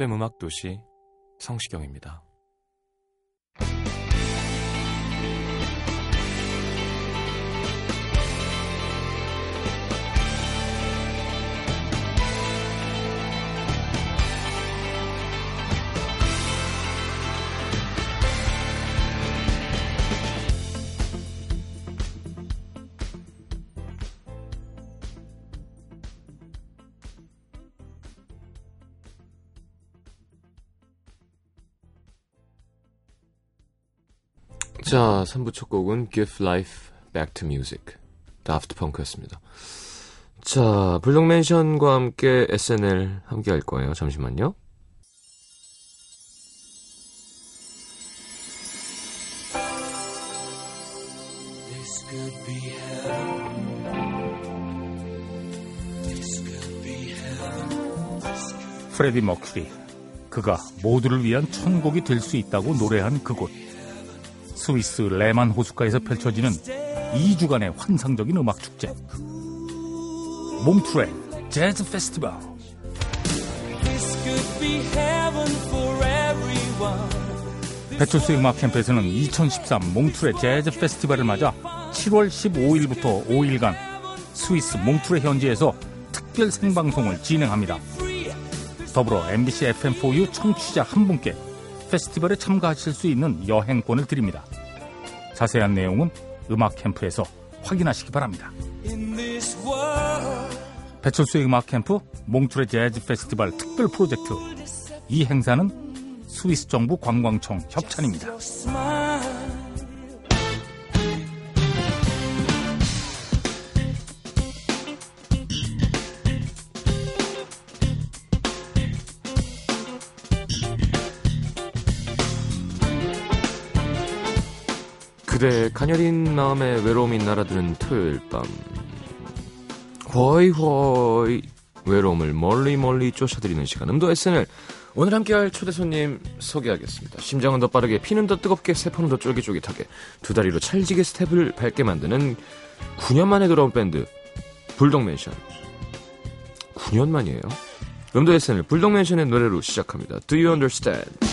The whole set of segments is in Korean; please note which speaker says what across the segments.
Speaker 1: FM 음악 도시 성시경입니다. 자, 3부 첫 곡은 Give Life Back to Music, 다프트 펑크였습니다. 자, 블록맨션과 함께 SNL 함께 할 거예요. 잠시만요.
Speaker 2: This could be heaven. This could be heaven.
Speaker 3: 프레디 머큐리 그가 모두를 위한 천국이 될 수 있다고 노래한 그곳 스위스 레만 호숫가에서 펼쳐지는 2주간의 환상적인 음악 축제 몽트레 재즈 페스티벌
Speaker 2: This could be heaven for everyone.
Speaker 3: 배철수 음악 캠프에서는 2013 몽트레 재즈 페스티벌을 맞아 7월 15일부터 5일간 스위스 몽트레 현지에서 특별 생방송을 진행합니다. 더불어 MBC FM4U 청취자 한 분께 페스티벌에 참가하실 수 있는 여행권을 드립니다. 자세한 내용은 음악 캠프에서 확인하시기 바랍니다. 배철수의 음악 캠프 몽트레 재즈 페스티벌 특별 프로젝트 이 행사는 스위스 정부 관광청 협찬입니다.
Speaker 1: 그대 가녀린 마음에 외로움이 날아드는 토요일 밤 허이 허이 외로움을 멀리 멀리 쫓아드리는 시간 음도 SNL 오늘 함께할 초대 손님 소개하겠습니다. 심장은 더 빠르게 피는 더 뜨겁게 세포는 더 쫄깃쫄깃하게 두 다리로 찰지게 스텝을 밟게 만드는 9년 만에 돌아온 밴드 불독맨션 9년 만이에요. 음도 SNL 불독맨션의 노래로 시작합니다. Do you understand?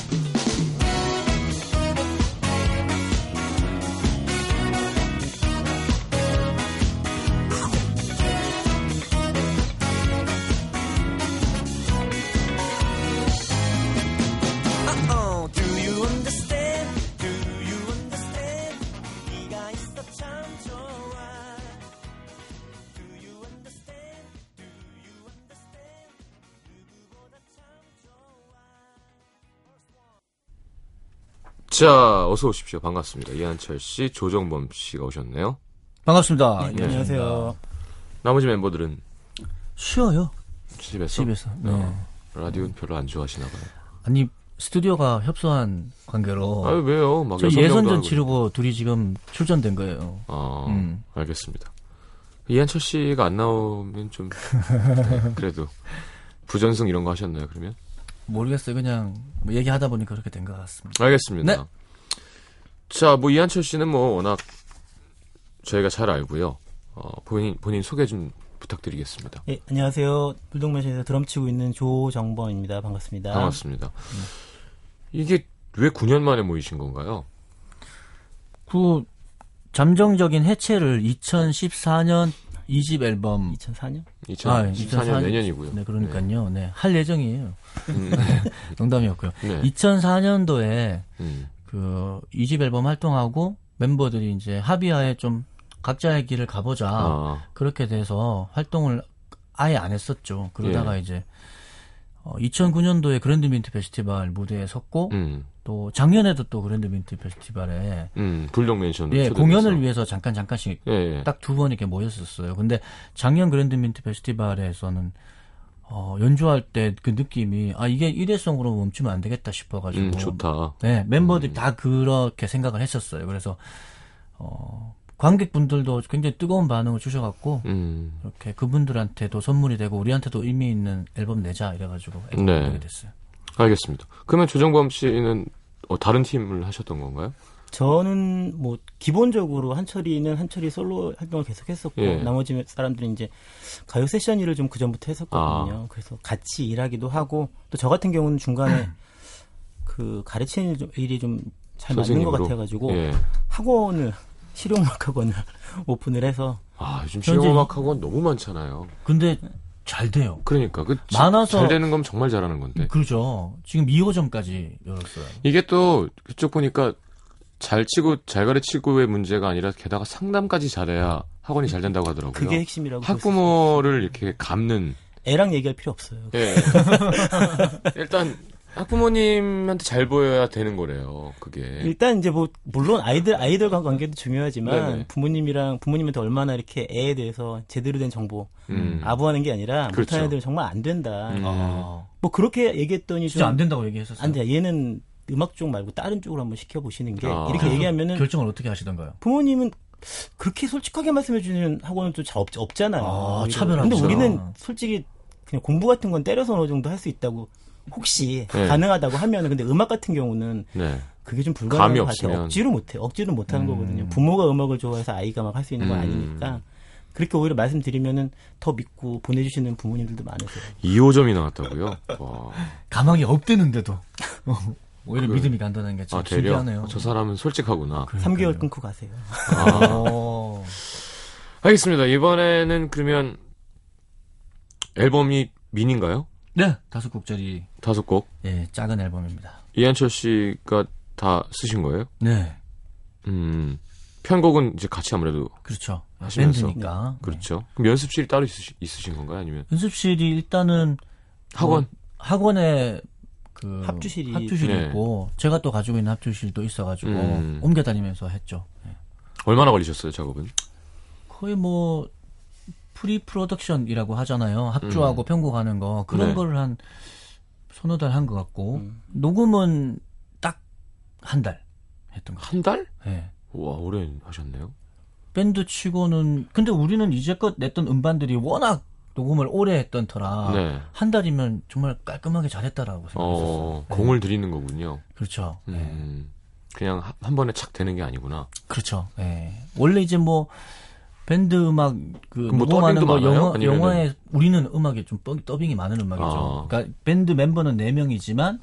Speaker 1: 자, 어서 오십시오. 반갑습니다. 이한철 씨, 조정범 씨가 오셨네요.
Speaker 4: 반갑습니다.
Speaker 1: 네,
Speaker 4: 안녕하세요.
Speaker 1: 나머지 멤버들은
Speaker 4: 쉬어요.
Speaker 1: 집에서,
Speaker 4: 집에서. 네.
Speaker 1: 어, 라디오는 별로 안 좋아하시나 봐요.
Speaker 4: 아니 스튜디오가 협소한 관계로
Speaker 1: 아 왜요? 막
Speaker 4: 예선전. 치르고 둘이 지금 출전된 거예요.
Speaker 1: 아,
Speaker 4: 음.
Speaker 1: 알겠습니다. 이한철 씨가 안 나오면 좀 네, 그래도 부전승 이런 거 하셨나요? 그러면
Speaker 4: 모르겠어요. 그냥 뭐 얘기하다 보니까 그렇게 된 것 같습니다.
Speaker 1: 알겠습니다.
Speaker 4: 네.
Speaker 1: 자, 뭐 이한철 씨는 뭐 워낙 저희가 잘 알고요. 어, 본인 본인 소개 좀 부탁드리겠습니다.
Speaker 5: 예, 안녕하세요. 불독맨션에서 드럼 치고 있는 조정범입니다. 반갑습니다.
Speaker 1: 반갑습니다. 이게 왜 9년 만에 모이신 건가요?
Speaker 4: 그 잠정적인 해체를 2014년 2집 앨범
Speaker 5: 2004년?
Speaker 1: 2014년
Speaker 4: 아, 2014
Speaker 1: 내년이고요.
Speaker 4: 네, 그러니까요. 네, 할 예정이에요.
Speaker 1: 음,
Speaker 4: 농담이었고요.
Speaker 1: 네.
Speaker 4: 2004년도에
Speaker 1: 음,
Speaker 4: 그 2집 앨범 활동하고 멤버들이 이제 합의하에 좀 각자의 길을 가보자.
Speaker 1: 아,
Speaker 4: 그렇게 돼서 활동을 아예 안 했었죠. 그러다가
Speaker 1: 예.
Speaker 4: 이제 어, 2009년도에 그랜드 민트 페스티벌 무대에 섰고
Speaker 1: 음,
Speaker 4: 또 작년에도 또 그랜드 민트 페스티벌에
Speaker 1: 음, 불독맨션.
Speaker 4: 예, 공연을 위해서 잠깐 잠깐씩
Speaker 1: 예, 예.
Speaker 4: 딱두 번 이렇게 모였었어요. 근데 작년 그랜드 민트 페스티벌에서는 어, 연주할 때 그 느낌이 아 이게 일회성으로 멈추면 안 되겠다 싶어 가지고
Speaker 1: 음, 좋다.
Speaker 4: 네, 멤버들이 다 그렇게 생각을 했었어요. 그래서 어, 관객분들도 굉장히 뜨거운 반응을 주셔갖고
Speaker 1: 음,
Speaker 4: 이렇게 그분들한테도 선물이 되고 우리한테도 의미 있는 앨범 내자 이래가지고 앨범
Speaker 1: 네.
Speaker 4: 내게 됐어요.
Speaker 1: 알겠습니다. 그러면 조정범 씨는 어, 다른 팀을 하셨던 건가요?
Speaker 5: 저는 뭐 기본적으로 한철이는 한철이 솔로 활동을 계속했었고
Speaker 1: 예.
Speaker 5: 나머지 사람들은 이제 가요 세션 일을 좀 그 전부터 했었거든요.
Speaker 1: 아.
Speaker 5: 그래서 같이 일하기도 하고 또 저 같은 경우는 중간에 그 가르치는 일 일이 좀 잘 맞는 것. 같아가지고
Speaker 1: 예.
Speaker 5: 학원을 실용음악 학원을 오픈을 해서
Speaker 1: 아, 요즘
Speaker 4: 현재
Speaker 1: 실용음악 학원 너무 많잖아요.
Speaker 4: 근데 잘 돼요.
Speaker 1: 그러니까 그 지-
Speaker 4: 많아서-
Speaker 1: 잘 되는 건 정말 잘하는 건데.
Speaker 4: 그렇죠. 지금 2호점까지 열었어요.
Speaker 1: 이게 또 그쪽 보니까 잘 치고 잘 가르치고의 문제가 아니라 게다가 상담까지 잘해야 학원이 잘 된다고 하더라고요.
Speaker 5: 그게 핵심이라고
Speaker 1: 학부모를 이렇게 감는.
Speaker 5: 애랑 얘기할 필요 없어요.
Speaker 1: 예. 일단 학부모님한테 잘 보여야 되는 거래요. 그게.
Speaker 5: 일단 이제 뭐 물론 아이들 아이들과 관계도 중요하지만
Speaker 1: 네네.
Speaker 5: 부모님이랑 부모님한테 얼마나 이렇게 애에 대해서 제대로 된 정보
Speaker 1: 음.
Speaker 5: 아부하는 게 아니라
Speaker 1: 그렇죠.
Speaker 5: 못하는 애들은 정말 안 된다.
Speaker 1: 음.
Speaker 4: 아,
Speaker 5: 뭐 그렇게 얘기했더니
Speaker 4: 진짜 좀안 된다고 얘기했었어요.
Speaker 5: 안 돼. 얘는 음악 쪽 말고 다른 쪽으로 한번 시켜 보시는 게
Speaker 1: 아.
Speaker 5: 이렇게 얘기하면은
Speaker 4: 결정을 어떻게 하시던가요?
Speaker 5: 부모님은 그렇게 솔직하게 말씀해 주는 학원은 또 잘 없, 잖아요
Speaker 4: 아, 차별하죠.
Speaker 5: 근데 우리는 솔직히 그냥 공부 같은 건 때려서 어느 정도 할 수 있다고 혹시
Speaker 1: 네.
Speaker 5: 가능하다고 하면은 근데 음악 같은 경우는
Speaker 1: 네.
Speaker 5: 그게 좀 불가능한
Speaker 1: 감이
Speaker 5: 것 같아요.
Speaker 1: 없으면.
Speaker 5: 억지로 못해. 억지로 못하는
Speaker 4: 음.
Speaker 5: 거거든요. 부모가 음악을 좋아해서 아이가 막 할 수 있는 건
Speaker 1: 음.
Speaker 5: 아니니까. 그렇게 오히려 말씀드리면은 더 믿고 보내주시는 부모님들도 많으세요.
Speaker 1: 2호점이 나왔다고요? 와.
Speaker 4: 가망이 없대는데도 오히려
Speaker 1: 그-
Speaker 4: 믿음이 간다는 게참
Speaker 1: 아.
Speaker 4: 신기하네요.
Speaker 1: 저 사람은 솔직하구나.
Speaker 4: 그러니까요.
Speaker 5: 3개월 끊고 가세요.
Speaker 1: 아.
Speaker 4: 어,
Speaker 1: 알겠습니다. 이번에는 그러면 앨범이 미니인가요?
Speaker 4: 네, 다섯 곡짜리
Speaker 1: 다섯 곡.
Speaker 4: 예, 작은 앨범입니다.
Speaker 1: 이한철 씨가 다 쓰신 거예요?
Speaker 4: 네,
Speaker 1: 음. 편곡은 이제 같이 아무래도
Speaker 4: 그렇죠.
Speaker 1: 하시면서.
Speaker 4: 밴드니까. 네.
Speaker 1: 그렇죠. 그럼 연습실이 따로 있으시, 있으신 건가요? 아니면
Speaker 4: 연습실이 일단은
Speaker 1: 학원?
Speaker 4: 뭐 학원에 그
Speaker 5: 합주실이-
Speaker 4: 합주실이
Speaker 1: 네.
Speaker 4: 있고 제가 또 가지고 있는 합주실도 있어가지고
Speaker 1: 음.
Speaker 4: 옮겨 다니면서 했죠. 예.
Speaker 1: 얼마나 걸리셨어요, 작업은?
Speaker 4: 거의 뭐 pre-production이라고 하잖아요. 합주하고 편곡하는 거 그런
Speaker 1: 음. 네.
Speaker 4: 거를 한 서너 달 한 것 같고
Speaker 5: 음.
Speaker 4: 녹음은 딱 한 달 했던
Speaker 1: 것한 달?
Speaker 4: 같아요. 예.
Speaker 1: 와, 오래 하셨네요.
Speaker 4: 밴드 치고는 근데 우리는 이제껏 냈던 음반들이 워낙 녹음을 오래 했던 터라
Speaker 1: 네.
Speaker 4: 한 달이면 정말 깔끔하게 잘했다라고 생각했었어요.
Speaker 1: 어,
Speaker 4: 네.
Speaker 1: 공을 들이는 거군요.
Speaker 4: 그렇죠. 예.
Speaker 1: 음. 그냥 한- 한 번에 착 되는 게 아니구나.
Speaker 4: 그렇죠. 예. 원래 이제 뭐 밴드 음악
Speaker 1: 그뭐
Speaker 4: 녹음하는
Speaker 1: 많아요?
Speaker 4: 영화
Speaker 1: 아니면은-
Speaker 4: 영화에 우리는 음악이 좀 더- 더빙이 많은 음악이죠.
Speaker 1: 아.
Speaker 4: 그러니까 밴드 멤버는 4 명이지만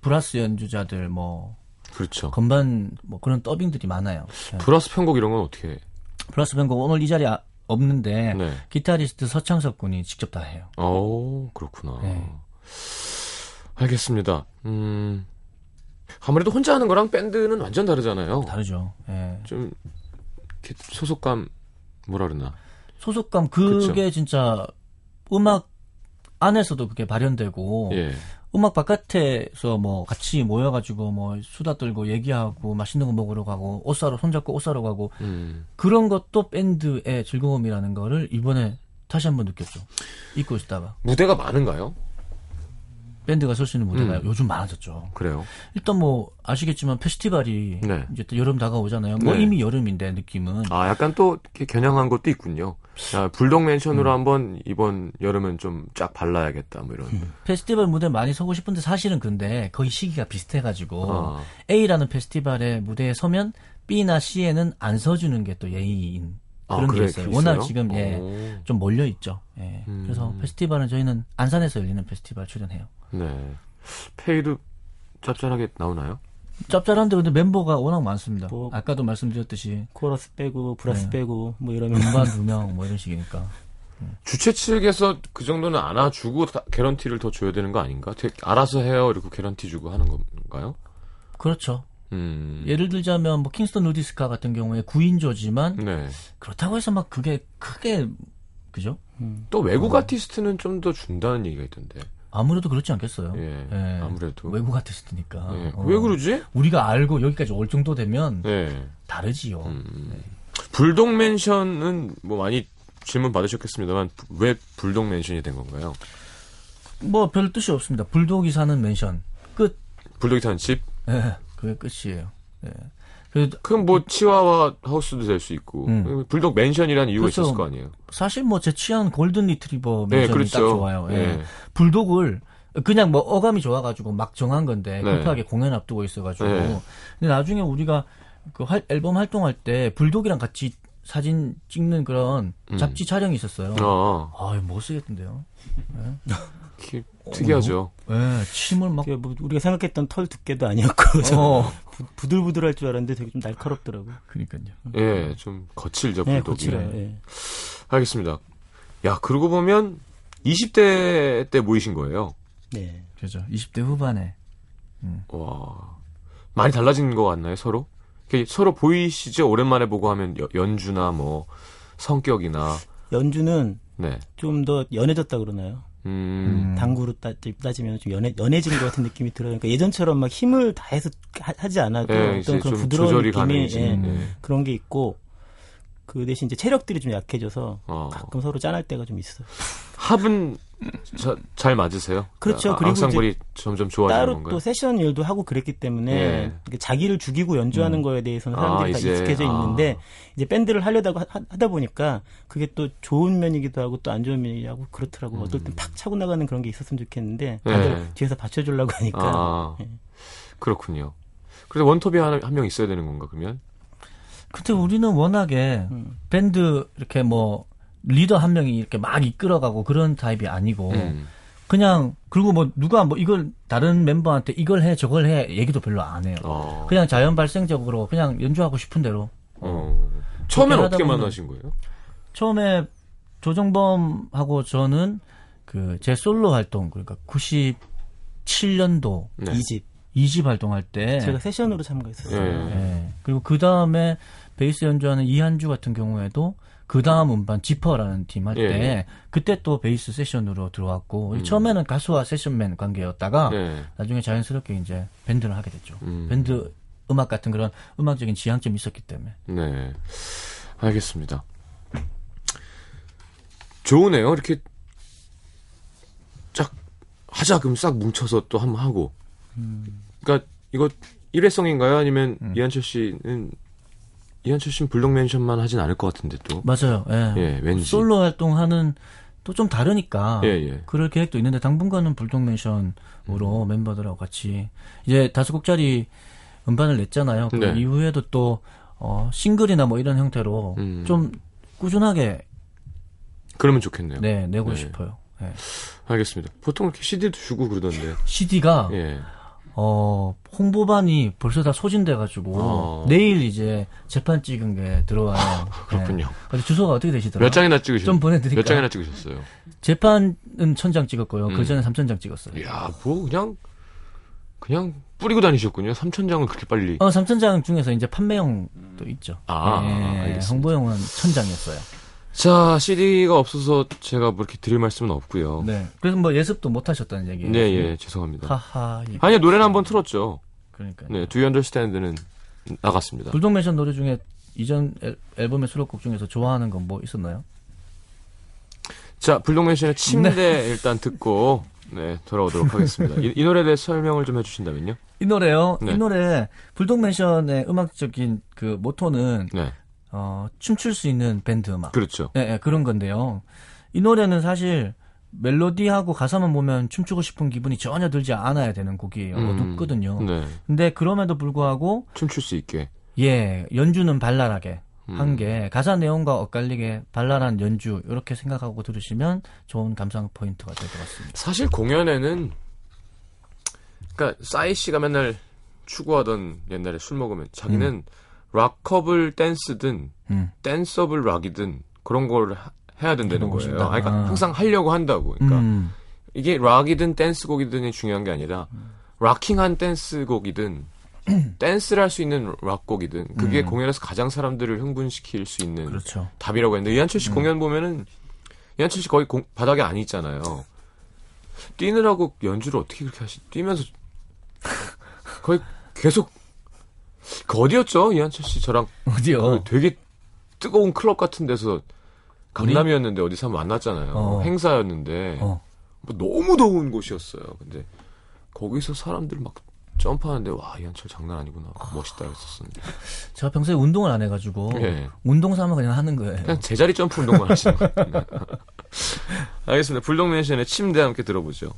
Speaker 4: 브라스 연주자들 뭐
Speaker 1: 그렇죠.
Speaker 4: 건반 뭐 그런 더빙들이 많아요. 예.
Speaker 1: 브라스 편곡 이런 건 어떻게?
Speaker 4: 브라스 밴드 오늘 이 자리에 아- 없는데
Speaker 1: 네.
Speaker 4: 기타리스트 서창석 군이 직접 다 해요.
Speaker 1: 어, 그렇구나.
Speaker 4: 네.
Speaker 1: 알겠습니다. 음. 아무래도 혼자 하는 거랑 밴드는 완전 다르잖아요.
Speaker 4: 다르죠. 예.
Speaker 1: 좀 소속감 뭐라 그러나.
Speaker 4: 소속감 그게 진짜 음악 안에서도 그게 발현되고
Speaker 1: 예.
Speaker 4: 음악 바깥에서 뭐 같이 모여가지고 뭐 수다 떨고 얘기하고 맛있는 거 먹으러 가고 옷 사러 손잡고 옷 사러 가고
Speaker 1: 음.
Speaker 4: 그런 것도 밴드의 즐거움이라는 거를 이번에 다시 한번 느꼈죠. 잊고 있다가
Speaker 1: 무대가 많은가요?
Speaker 4: 밴드가 설 수 있는 무대가
Speaker 1: 음.
Speaker 4: 요즘 많아졌죠.
Speaker 1: 그래요.
Speaker 4: 일단 뭐 아시겠지만 페스티벌이
Speaker 1: 네.
Speaker 4: 이제 또 여름 다가오잖아요. 뭐
Speaker 1: 네.
Speaker 4: 이미 여름인데 느낌은
Speaker 1: 아, 약간 또 이렇게 겨냥한 것도 있군요. 자, 불독 맨션으로
Speaker 4: 음.
Speaker 1: 한번 이번 여름은 좀 쫙 발라야겠다. 뭐 이런.
Speaker 4: 페스티벌 무대 많이 서고 싶은데 사실은 근데 거의 시기가 비슷해가지고
Speaker 1: 아,
Speaker 4: A라는 페스티벌의 무대에 서면 B나 C에는 안 서주는 게 또 예의인
Speaker 1: 아,
Speaker 4: 그런 게
Speaker 1: 그래,
Speaker 4: 있어요.
Speaker 1: 그게
Speaker 4: 워낙
Speaker 1: 있어요?
Speaker 4: 지금 예,
Speaker 1: 오.
Speaker 4: 좀 몰려 있죠. 예.
Speaker 1: 음.
Speaker 4: 그래서 페스티벌은 저희는 안산에서 열리는 페스티벌 출연해요.
Speaker 1: 네. 페이도 짭짤하게 나오나요?
Speaker 4: 짭짤한데 근데 멤버가 워낙 많습니다.
Speaker 5: 뭐-
Speaker 4: 아까도 말씀드렸듯이
Speaker 5: 코러스 빼고 브라스
Speaker 4: 네.
Speaker 5: 빼고 뭐 이러면
Speaker 4: 건반 두 명 뭐 이런 식이니까.
Speaker 1: 주최 측에서 그 정도는 안아주고 다- 개런티를 더 줘야 되는 거 아닌가? 알아서 해요. 이렇게 개런티 주고 하는 건가요?
Speaker 4: 그렇죠.
Speaker 1: 음.
Speaker 4: 예를 들자면 뭐 킹스턴 누디스카 같은 경우에 9인조지만
Speaker 1: 네.
Speaker 4: 그렇다고 해서 막 그게 크게 그죠?
Speaker 1: 또 외국 아티스트는 좀 더 준다는 얘기가 있던데.
Speaker 4: 아무래도 그렇지 않겠어요.
Speaker 1: 예.
Speaker 4: 예.
Speaker 1: 아무래도.
Speaker 4: 외국 아티스트니까.
Speaker 1: 예.
Speaker 4: 어.
Speaker 1: 왜 그러지?
Speaker 4: 우리가 알고 여기까지 올 정도 되면
Speaker 1: 네.
Speaker 4: 다르지요.
Speaker 1: 음. 불독 맨션은 뭐 많이 질문 받으셨겠습니다만 왜 불독 맨션이 된 건가요?
Speaker 4: 뭐 별 뜻이 없습니다. 불독이 사는 맨션 끝.
Speaker 1: 불독이 사는 집?
Speaker 4: 예. 그게 끝이에요. 예. 그
Speaker 1: 그럼 뭐 치와와 하우스도 될 수 있고
Speaker 4: 음.
Speaker 1: 불독 맨션이라는 이유가
Speaker 4: 그렇죠.
Speaker 1: 있었을 거 아니에요?
Speaker 4: 사실 뭐 제 취향 골든 리트리버
Speaker 1: 네,
Speaker 4: 맨션이
Speaker 1: 그렇죠.
Speaker 4: 딱 좋아요. 예.
Speaker 1: 예.
Speaker 4: 불독을 그냥 뭐 어감이 좋아가지고 막 정한 건데
Speaker 1: 네.
Speaker 4: 급하게 공연 앞두고 있어가지고
Speaker 1: 네.
Speaker 4: 근데 나중에 우리가 그 활- 앨범 활동할 때 불독이랑 같이 사진 찍는 그런
Speaker 1: 음.
Speaker 4: 잡지 촬영이 있었어요.
Speaker 1: 어,
Speaker 4: 아유 못 쓰겠던데요.
Speaker 1: 기- 특이하죠.
Speaker 4: 예, 침을 막
Speaker 5: 뭐 우리가 생각했던 털 두께도 아니었고 좀
Speaker 4: 어.
Speaker 5: 부- 부들부들할 줄 알았는데 되게 좀 날카롭더라고.
Speaker 4: 그러니까요.
Speaker 1: 예, 좀 거칠죠
Speaker 5: 네,
Speaker 1: 불독이.
Speaker 5: 거칠어요. 예.
Speaker 1: 알겠습니다. 야, 그러고 보면 20대 때 모이신 거예요.
Speaker 5: 네.
Speaker 4: 그죠. 20대 후반에
Speaker 1: 와, 많이 달라진 것 같나요 서로? 서로 보이시죠? 오랜만에 보고 하면 여- 연주나 뭐 성격이나
Speaker 5: 연주는
Speaker 1: 네.
Speaker 5: 좀 더 연해졌다 그러나요?
Speaker 1: 음,
Speaker 5: 당구로 따, 따지면 좀 연해, 연해진 것 같은 느낌이 들어요. 그러니까 예전처럼 막 힘을 다해서 하, 지 않아도
Speaker 1: 예, 이제
Speaker 5: 어떤 그런
Speaker 1: 좀
Speaker 5: 부드러운
Speaker 1: 가능해진.
Speaker 5: 예,
Speaker 1: 네.
Speaker 5: 그런 게 있고 그 대신 이제 체력들이 좀 약해져서
Speaker 1: 어.
Speaker 5: 가끔 서로 짠할 때가 좀 있어요.
Speaker 1: 합은 자- 잘 맞으세요?
Speaker 5: 그렇죠.
Speaker 1: 아,
Speaker 5: 그리고
Speaker 1: 앙상블이 점점 좋아지는
Speaker 5: 따로
Speaker 1: 건가요?
Speaker 5: 또 세션 일도 하고 그랬기 때문에
Speaker 1: 예.
Speaker 5: 자기를 죽이고 연주하는 거에 대해서는
Speaker 1: 아,
Speaker 5: 사람들이 다
Speaker 1: 이제,
Speaker 5: 익숙해져
Speaker 1: 아.
Speaker 5: 있는데 이제 밴드를 하려다가 하- 하다 보니까 그게 또 좋은 면이기도 하고 또 안 좋은 면이기도 하고 그렇더라고. 어떨 땐 팍 차고 나가는 그런 게 있었으면 좋겠는데 다들
Speaker 1: 예.
Speaker 5: 뒤에서 받쳐주려고 하니까
Speaker 1: 아,
Speaker 5: 예.
Speaker 1: 그렇군요. 그래서 원톱이 한명 있어야 되는 건가 그러면?
Speaker 4: 근데 우리는 워낙에
Speaker 5: 음.
Speaker 4: 밴드 이렇게 뭐 리더 한 명이 이렇게 막 이끌어가고 그런 타입이 아니고
Speaker 1: 음.
Speaker 4: 그냥 그리고 뭐 누가 뭐 이걸 다른 멤버한테 이걸 해 저걸 해 얘기도 별로 안 해요.
Speaker 1: 어.
Speaker 4: 그냥 자연 발생적으로 그냥 연주하고 싶은 대로.
Speaker 1: 어. 처음엔
Speaker 4: 그렇게
Speaker 1: 어떻게 만나신 거예요?
Speaker 4: 처음에 조정범하고 저는 그 제 솔로 활동 그러니까 97년도
Speaker 1: 네.
Speaker 5: 이집
Speaker 4: 2집 활동할 때
Speaker 5: 제가 세션으로 참가했었어요.
Speaker 1: 예.
Speaker 4: 예. 그리고 그 다음에 베이스 연주하는 이한주 같은 경우에도 그 다음 음반 지퍼라는 팀 할때
Speaker 1: 예.
Speaker 4: 그때 또 베이스 세션으로 들어왔고
Speaker 1: 음.
Speaker 4: 처음에는 가수와 세션맨 관계였다가
Speaker 1: 네.
Speaker 4: 나중에 자연스럽게 이제 밴드를 하게 됐죠.
Speaker 1: 음.
Speaker 4: 밴드 음악 같은 그런 음악적인 지향점이 있었기 때문에.
Speaker 1: 네. 알겠습니다. 좋으네요. 이렇게 쫙 하자 그럼 싹 뭉쳐서 또 한번 하고. 그러니까 이거 일회성인가요? 아니면
Speaker 4: 음.
Speaker 1: 이한철 씨는 이한철 씨는 블록맨션만 하진 않을 것 같은데 또.
Speaker 4: 맞아요. 예.
Speaker 1: 예, 왠지.
Speaker 4: 솔로 활동하는 또 좀 다르니까
Speaker 1: 예, 예.
Speaker 4: 그럴 계획도 있는데 당분간은 불독맨션으로
Speaker 1: 음.
Speaker 4: 멤버들하고 같이 이제 다섯 곡짜리 음반을 냈잖아요. 그
Speaker 1: 네.
Speaker 4: 이후에도 또 어, 싱글이나 뭐 이런 형태로
Speaker 1: 음.
Speaker 4: 좀 꾸준하게
Speaker 1: 그러면 좋겠네요.
Speaker 4: 네, 내고
Speaker 1: 네.
Speaker 4: 싶어요. 예.
Speaker 1: 알겠습니다. 보통 이렇게 CD도 주고 그러던데.
Speaker 4: CD가
Speaker 1: 예.
Speaker 4: 어, 홍보반이 벌써 다 소진돼가지고
Speaker 1: 어.
Speaker 4: 내일 이제 재판 찍은 게 들어와요.
Speaker 1: 그렇군요.
Speaker 4: 네. 주소가 어떻게 되시더라고요?
Speaker 1: 몇 장이나 찍으셨어요?
Speaker 4: 좀 보내드릴까요?
Speaker 1: 몇 장이나 찍으셨어요?
Speaker 4: 재판은 천장 찍었고요.
Speaker 1: 음.
Speaker 4: 그 전에 삼천 장 찍었어요.
Speaker 1: 이야, 뭐 그냥 그냥 뿌리고 다니셨군요. 3천 장을 그렇게 빨리.
Speaker 4: 어, 3천장 중에서 이제 판매용도 있죠.
Speaker 1: 아,
Speaker 4: 예,
Speaker 1: 알겠습니다.
Speaker 4: 홍보용은 천 장이었어요.
Speaker 1: 자, CD가 없어서 제가 뭐 이렇게 드릴 말씀은 없고요.
Speaker 4: 네. 그래서 뭐 예습도 못 하셨다는 얘기예요.
Speaker 1: 네, 예, 죄송합니다.
Speaker 4: 하하. 예.
Speaker 1: 아니요, 노래는 한번 틀었죠.
Speaker 4: 그러니까.
Speaker 1: 네, Do You Understand는 나갔습니다.
Speaker 4: 불독맨션 노래 중에 이전 앨- 앨범의 수록곡 중에서 좋아하는 건 뭐 있었나요?
Speaker 1: 자, 불독맨션의 침대 일단 듣고 네, 돌아오도록 하겠습니다. 이, 이 노래에 대해 설명을 좀 해주신다면요?
Speaker 4: 이 노래요.
Speaker 1: 네.
Speaker 4: 이 노래 불독맨션의 음악적인 그 모토는
Speaker 1: 네,
Speaker 4: 어, 춤출 수 있는 밴드 음악.
Speaker 1: 그렇죠.
Speaker 4: 예, 예, 그런 건데요. 이 노래는 사실 멜로디하고 가사만 보면 춤추고 싶은 기분이 전혀 들지 않아야 되는 곡이에요.
Speaker 1: 음,
Speaker 4: 어둡거든요.
Speaker 1: 네,
Speaker 4: 근데 그럼에도 불구하고
Speaker 1: 춤출 수 있게.
Speaker 4: 예, 연주는 발랄하게
Speaker 1: 음.
Speaker 4: 한게 가사 내용과 엇갈리게 발랄한 연주 이렇게 생각하고 들으시면 좋은 감상 포인트가 될 것 같습니다.
Speaker 1: 사실 공연에는 그러니까 싸이 씨가 맨날 추구하던 옛날에 술 먹으면 자기는 rockable 댄스든
Speaker 4: 음.
Speaker 1: danceable 락이든 그런 걸 하- 해야 된다는 거예요. 아니, 그러니까
Speaker 4: 아.
Speaker 1: 항상 하려고 한다고. 그러니까
Speaker 4: 음.
Speaker 1: 이게 락이든 댄스곡이든이 중요한 게 아니라 락킹한 댄스곡이든 댄스를 할 수 있는 락곡이든 그게
Speaker 4: 음.
Speaker 1: 공연에서 가장 사람들을 흥분시킬 수 있는
Speaker 4: 그렇죠.
Speaker 1: 답이라고 했는데 이한철
Speaker 4: 음.
Speaker 1: 씨 공연 보면은 이한철 씨 거의 공- 바닥에 안 있잖아요. 뛰느라고 연주를 어떻게 그렇게 하시? 뛰면서 거의 계속 그 어디였죠? 이한철 씨 저랑
Speaker 4: 어디요?
Speaker 1: 그 되게 뜨거운 클럽 같은 데서 강남이었는데 어디서 한번 만났잖아요.
Speaker 4: 어.
Speaker 1: 행사였는데
Speaker 4: 어.
Speaker 1: 뭐 너무 더운 곳이었어요. 근데 거기서 사람들 막 점프하는데 와 이한철 장난 아니구나 멋있다 했었는데
Speaker 4: 제가 평소에 운동을 안 해가지고
Speaker 1: 예.
Speaker 4: 운동 삼아 그냥 하는 거예요.
Speaker 1: 그냥 제자리 점프 운동만 하시는 것 같은데. 알겠습니다. 불독맨션의 침대 함께 들어보죠.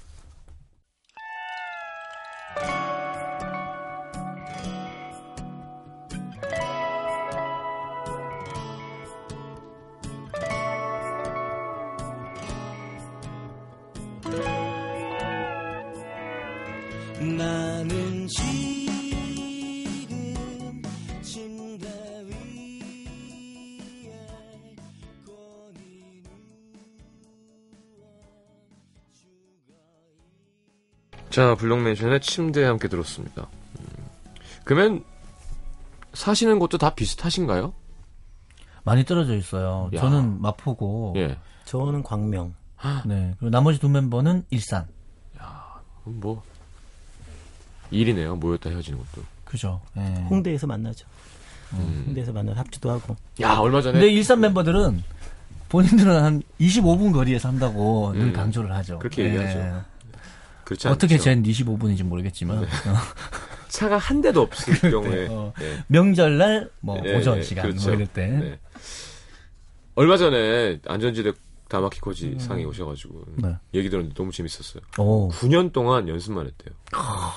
Speaker 1: 블록맨션의 침대 함께 들었습니다. 음, 그러면 사시는 곳도 다 비슷하신가요?
Speaker 4: 많이 떨어져 있어요.
Speaker 1: 야.
Speaker 4: 저는 마포고,
Speaker 1: 예.
Speaker 5: 저는 광명.
Speaker 4: 네. 그리고 나머지 두 멤버는 일산.
Speaker 1: 뭐 일이네요. 모였다 헤어지는 것도.
Speaker 4: 그죠. 예.
Speaker 5: 홍대에서 만나죠.
Speaker 1: 음.
Speaker 5: 홍대에서 만나서 합주도 하고.
Speaker 1: 야, 얼마 전에
Speaker 4: 근데 일산 멤버들은 본인들은 한 25분 거리에 산다고 늘
Speaker 1: 음.
Speaker 4: 강조를 하죠.
Speaker 1: 그렇게
Speaker 4: 예.
Speaker 1: 얘기하죠. 그렇지
Speaker 4: 어떻게. 잰 25분인지 모르겠지만 어.
Speaker 1: 차가 한 대도 없을 경우에
Speaker 4: 어.
Speaker 1: 예.
Speaker 4: 명절날 뭐
Speaker 1: 예,
Speaker 4: 오전
Speaker 1: 예,
Speaker 4: 시간
Speaker 1: 그렇죠.
Speaker 4: 뭐 이럴 때
Speaker 1: 네. 얼마 전에 안전지대 다마키코지 상에 오셔가지고
Speaker 4: 네.
Speaker 1: 얘기 들었는데 너무 재밌었어요.
Speaker 4: 오.
Speaker 1: 9년 동안 연습만 했대요.
Speaker 4: 아.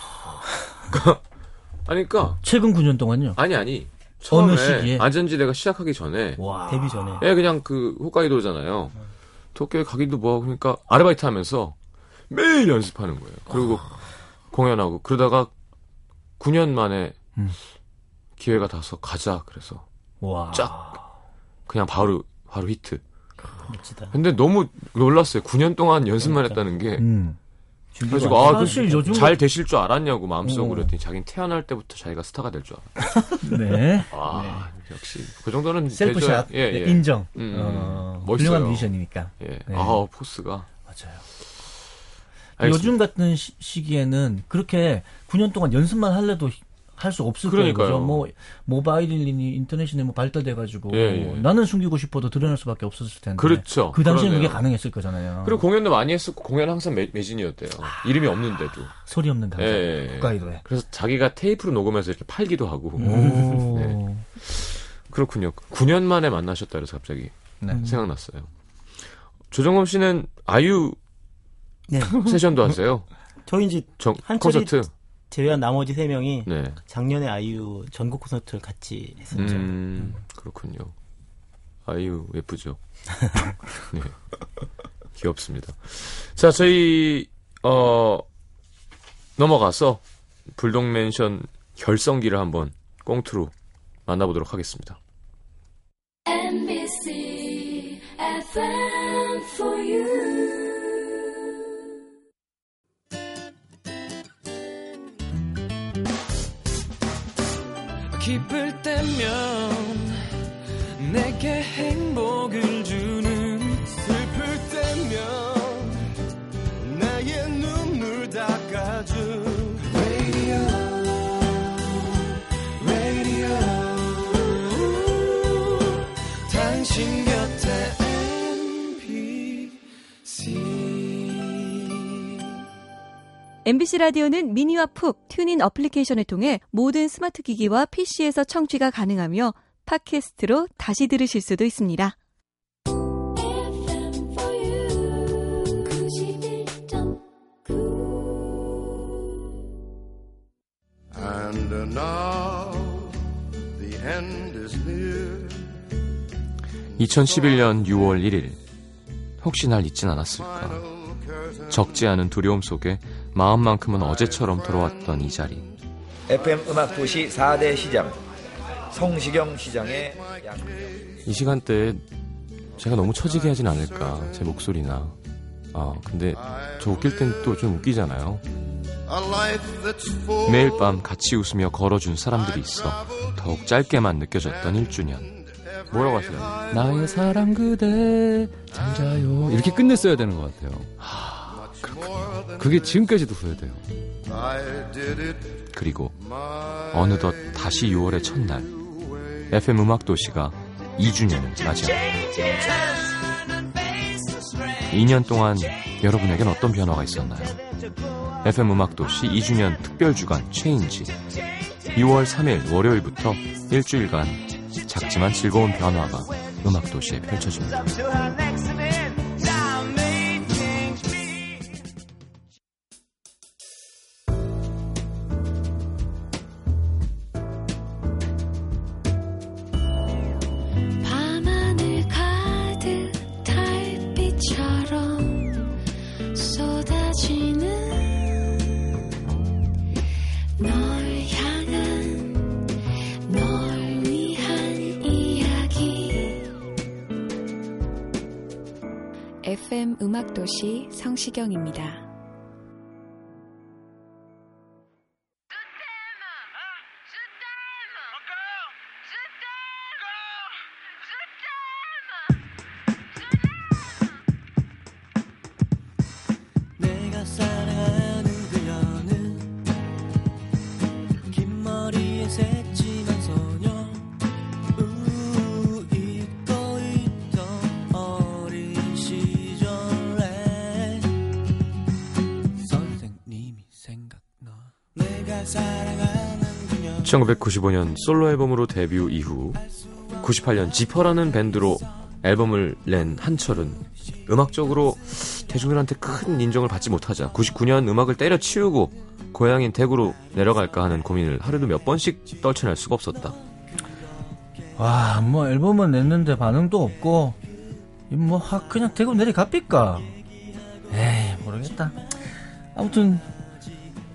Speaker 1: 아니, 그니까,
Speaker 4: 최근 9년 동안요.
Speaker 1: 아니, 아니. 처음에
Speaker 4: 시기에?
Speaker 1: 안전지대가 시작하기 전에,
Speaker 4: 와.
Speaker 5: 데뷔 전에.
Speaker 1: 예, 그냥 그, 홋카이도잖아요. 도쿄에 가기도 뭐하고, 그러니까, 아르바이트 하면서 매일 연습하는 거예요. 그리고 공연하고, 그러다가 9년 만에
Speaker 4: 음.
Speaker 1: 기회가 닿아서 가자, 그래서.
Speaker 4: 와.
Speaker 1: 쫙. 그냥 바로, 바로 히트.
Speaker 5: 멋지다.
Speaker 1: 근데 너무 놀랐어요. 9년 동안 연습만
Speaker 5: 그러니까.
Speaker 1: 했다는 게.
Speaker 4: 음.
Speaker 1: 그래가지고, 아, 그
Speaker 4: 사실 요즘
Speaker 1: 잘 되실 줄 알았냐고 마음속으로
Speaker 4: 어.
Speaker 1: 했더니 자기는 태어날 때부터 자기가 스타가 될 줄 알아.
Speaker 4: 네.
Speaker 1: 아, 역시 그 정도는
Speaker 4: 셀프샷.
Speaker 1: 예,
Speaker 4: 네,
Speaker 1: 예.
Speaker 4: 인정.
Speaker 1: 음,
Speaker 4: 어,
Speaker 1: 멋있어요.
Speaker 4: 훌륭한 뮤지션이니까.
Speaker 1: 예.
Speaker 4: 네.
Speaker 1: 아, 포스가.
Speaker 4: 맞아요.
Speaker 1: 알겠습니다.
Speaker 4: 요즘 같은 시, 시기에는 그렇게 9년 동안 연습만 할래도 할수 없을 거예요. 뭐 모바일이니 인터넷이 뭐 발달돼가지고
Speaker 1: 예, 예.
Speaker 4: 나는 숨기고 싶어도 드러낼 수밖에 없었을 텐데.
Speaker 1: 그렇죠.
Speaker 4: 그 당시에는
Speaker 1: 그러네요.
Speaker 4: 그게 가능했을 거잖아요.
Speaker 1: 그리고 공연도 많이 했었고 공연 항상 매, 매진이었대요. 이름이 없는데도.
Speaker 4: 소리 없는
Speaker 1: 예,
Speaker 4: 당사.
Speaker 1: 예, 예.
Speaker 4: 북가이도에.
Speaker 1: 그래서 자기가 테이프로 녹음해서 이렇게 팔기도 하고.
Speaker 4: 오.
Speaker 1: 네. 그렇군요. 9년 만에 만나셨다 그래서 갑자기
Speaker 4: 네.
Speaker 1: 생각났어요. 조정범 씨는 아유
Speaker 5: 네.
Speaker 1: 세션도 하세요.
Speaker 5: 저희 이제
Speaker 1: 정, 콘서트.
Speaker 5: 제외한 나머지 세 명이
Speaker 1: 네.
Speaker 5: 작년에 아이유 전국 콘서트를 같이 했었죠.
Speaker 1: 음, 그렇군요. 아유, 예쁘죠. 네. 귀엽습니다. 자, 저희, 어, 넘어가서 불독맨션 결성기를 한번 꽁트로 만나보도록 하겠습니다.
Speaker 6: NBC
Speaker 2: 기쁠 때면 내게 행복
Speaker 7: MBC 라디오는 미니와 푹 튜닝 어플리케이션을 통해 모든 스마트 기기와 PC에서 청취가 가능하며 팟캐스트로 다시 들으실 수도 있습니다.
Speaker 6: FM for you. 91.9.
Speaker 8: And now the end is near.
Speaker 1: 2011년 6월 1일. 혹시 날 잊진 않았을까? 적지 않은 두려움 속에 마음만큼은 어제처럼 돌아왔던 이 자리.
Speaker 9: FM 음악 도시 4대 시장 성시경 시장의
Speaker 1: 양이 시간대에 제가 너무 처지게 하진 않을까, 제 목소리나. 아, 근데 저 웃길 땐 또 좀 웃기잖아요. 매일 밤 같이 웃으며 걸어준 사람들이 있어 더욱 짧게만 느껴졌던 1주년. 뭐라고 하세요?
Speaker 10: 나의 사랑 그대 잘 자요 이렇게 끝냈어야 되는 것 같아요. 그게 지금까지도 후회돼요.
Speaker 1: 그리고 어느덧 다시 6월의 첫날 FM 음악 도시가 2주년을 맞이합니다. 2년 동안 여러분에겐 어떤 변화가 있었나요? FM 음악 도시 2주년 특별 주간 체인지 6월 3일 월요일부터 일주일간 작지만 즐거운 변화가 음악 도시에 펼쳐집니다. 1995년 솔로 앨범으로 데뷔 이후 98년 지퍼라는 밴드로 앨범을 낸 한철은 음악적으로 대중들한테 큰 인정을 받지 못하자 99년 음악을 때려치우고 고향인 대구로 내려갈까 하는 고민을 하루도 몇 번씩 떨쳐낼 수가 없었다.
Speaker 4: 와, 뭐 앨범은 냈는데 반응도 없고, 이뭐확 그냥 대구 내려갑니까? 에이, 모르겠다. 아무튼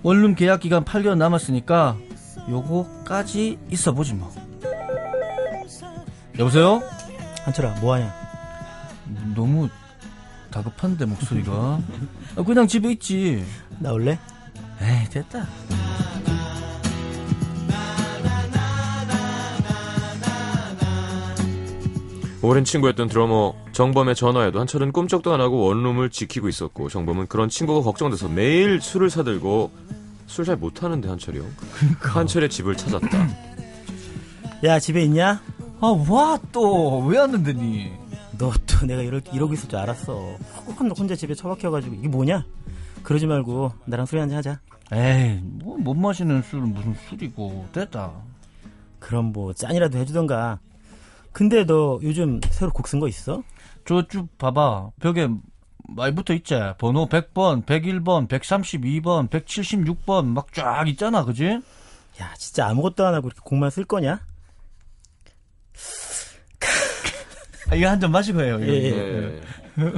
Speaker 4: 원룸 계약 기간 8개월 남았으니까 요거까지 있어 보지 뭐. 여보세요?
Speaker 5: 한철아 뭐하냐?
Speaker 4: 너무 다급한데 목소리가. 아, 그냥 집에 있지.
Speaker 5: 나올래?
Speaker 4: 에이, 됐다.
Speaker 1: 오랜 친구였던 드러머 정범의 전화에도 한철은 꿈쩍도 안 하고 원룸을 지키고 있었고 정범은 그런 친구가 걱정돼서 매일 술을 사들고 술 잘 못하는데 한철이요. 한철의 집을 찾았다.
Speaker 5: 야 집에 있냐?
Speaker 4: 아, 와, 또, 왜 왔는데, 니?
Speaker 5: 너 또 내가 이러, 이러고 있을 줄 알았어. 혹한 혼자 집에 처박혀가지고 이게 뭐냐? 그러지 말고 나랑 술 한잔 하자.
Speaker 4: 에이, 뭐, 못 마시는 술은 무슨 술이고, 됐다.
Speaker 5: 그럼 뭐 짠이라도 해주던가. 근데 너 요즘 새로 곡 쓴 거 있어?
Speaker 4: 저 쭉 봐봐. 벽에 많이 붙어 있지? 번호 100번, 101번, 132번, 176번, 막 쫙 있잖아, 그지?
Speaker 5: 야 진짜 아무것도 안 하고 이렇게 곡만 쓸 거냐?
Speaker 4: 아, 이거 한 잔 마시고 해요, 이거.
Speaker 5: 예, 예.
Speaker 1: 네.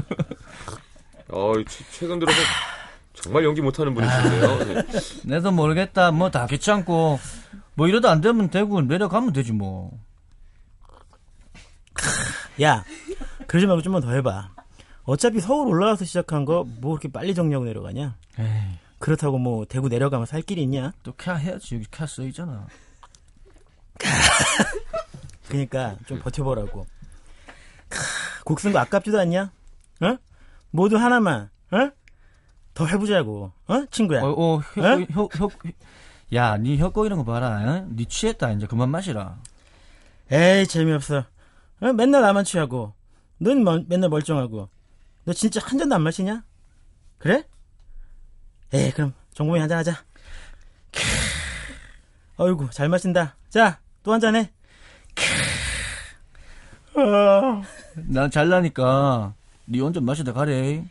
Speaker 1: 어, 최- 최근 들어서 정말 연기 못하는 분이신데요. 네.
Speaker 4: 내도 모르겠다. 뭐 다 귀찮고. 뭐 이러다 안 되면 대구 내려가면 되지, 뭐.
Speaker 5: 야 그러지 말고 좀만 더 해봐. 어차피 서울 올라와서 시작한 거뭐 그렇게 빨리 정리하고 내려가냐?
Speaker 4: 에이,
Speaker 5: 그렇다고 뭐 대구 내려가면 살 길이 있냐?
Speaker 4: 또 캬 해야지. 여기 캬 써있잖아.
Speaker 5: 그러니까 좀 버텨보라고. 크, 곡쓴 거 아깝지도 않냐? 어? 모두 하나만, 어? 더 해보자고, 어? 친구야.
Speaker 4: 어, 어, 혀,
Speaker 5: 에?
Speaker 4: 혀, 혀, 혀, 야, 니 혀 꼬이는 거 봐라. 어? 니 취했다. 이제 그만 마시라.
Speaker 5: 에이, 재미없어. 어? 맨날 나만 취하고. 넌 멀- 맨날 멀쩡하고. 너 진짜 한 잔도 안 마시냐? 그래? 에이, 그럼 정범이 한잔 하자. 크. 어이구, 잘 마신다. 자, 또 한 잔 해. 크. 어.
Speaker 4: 난 잘나니까 니 혼자 마시다 가래.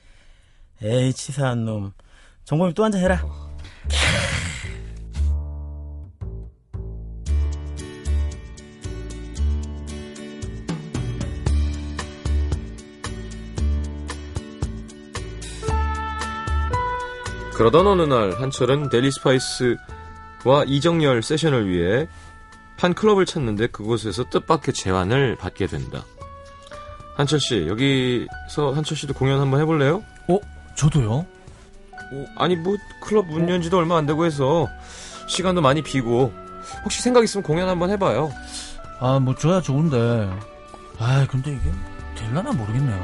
Speaker 5: 에이, 치사한 놈. 정범이 또 한 잔 해라.
Speaker 1: 그러던 어느 날 한철은 델리 스파이스와 이정열 세션을 위해 한 클럽을 찾는데 그곳에서 뜻밖의 제안을 받게 된다. 한철 씨, 여기서 한철 씨도 공연 한번 해볼래요?
Speaker 4: 어? 저도요.
Speaker 1: 어, 아니 뭐 클럽 문 연지도 얼마 안 되고 해서 시간도 많이 비고 혹시 생각 있으면 공연 한번 해봐요.
Speaker 4: 아, 뭐 저야 좋은데. 아, 근데 이게 될라나 모르겠네요.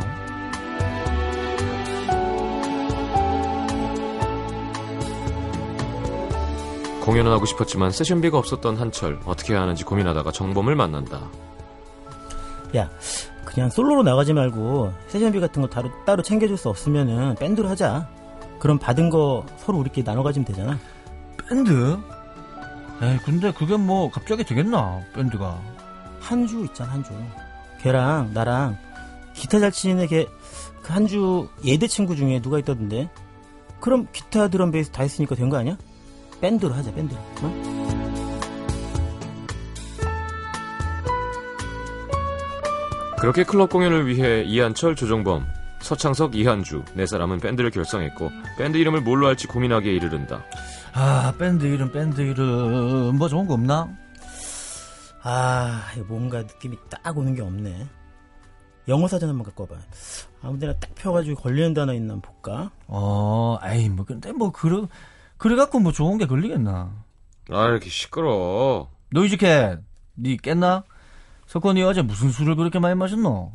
Speaker 1: 공연은 하고 싶었지만 세션비가 없었던 한철 어떻게 해야 하는지 고민하다가 정범을 만난다.
Speaker 5: 야, 그냥 솔로로 나가지 말고 세션비 같은 거 따로, 따로 챙겨줄 수 없으면은 밴드로 하자. 그럼 받은 거 서로 우리끼리 나눠 가지면 되잖아.
Speaker 4: 밴드? 에이, 근데 그게 뭐 갑자기 되겠나, 밴드가.
Speaker 5: 한주 있잖아, 한주. 걔랑 나랑 기타 잘 치는 걔, 그 한주 예대 친구 중에 누가 있다던데. 그럼 기타, 드럼, 베이스 다 했으니까 된 거 아니야? 밴드로 하자, 밴드로. 어?
Speaker 1: 그렇게 클럽 공연을 위해 이한철, 조정범, 서창석, 이한주 네 사람은 밴드를 결성했고 밴드 이름을 뭘로 할지 고민하기에 이르른다.
Speaker 4: 아, 밴드 이름, 밴드 이름. 뭐 좋은 거 없나?
Speaker 5: 아, 뭔가 느낌이 딱 오는 게 없네. 영어 사전 한번 갖고 와봐. 아무 데나 딱 펴가지고 걸리는 단어 있나 볼까?
Speaker 4: 어, 에이, 뭐, 근데 뭐, 그래, 그래 갖고 뭐 좋은 게 걸리겠나.
Speaker 1: 아 이렇게 시끄러.
Speaker 4: 노이즈캣, 니 깼나? 석건이 어제 무슨 술을 그렇게 많이 마셨노?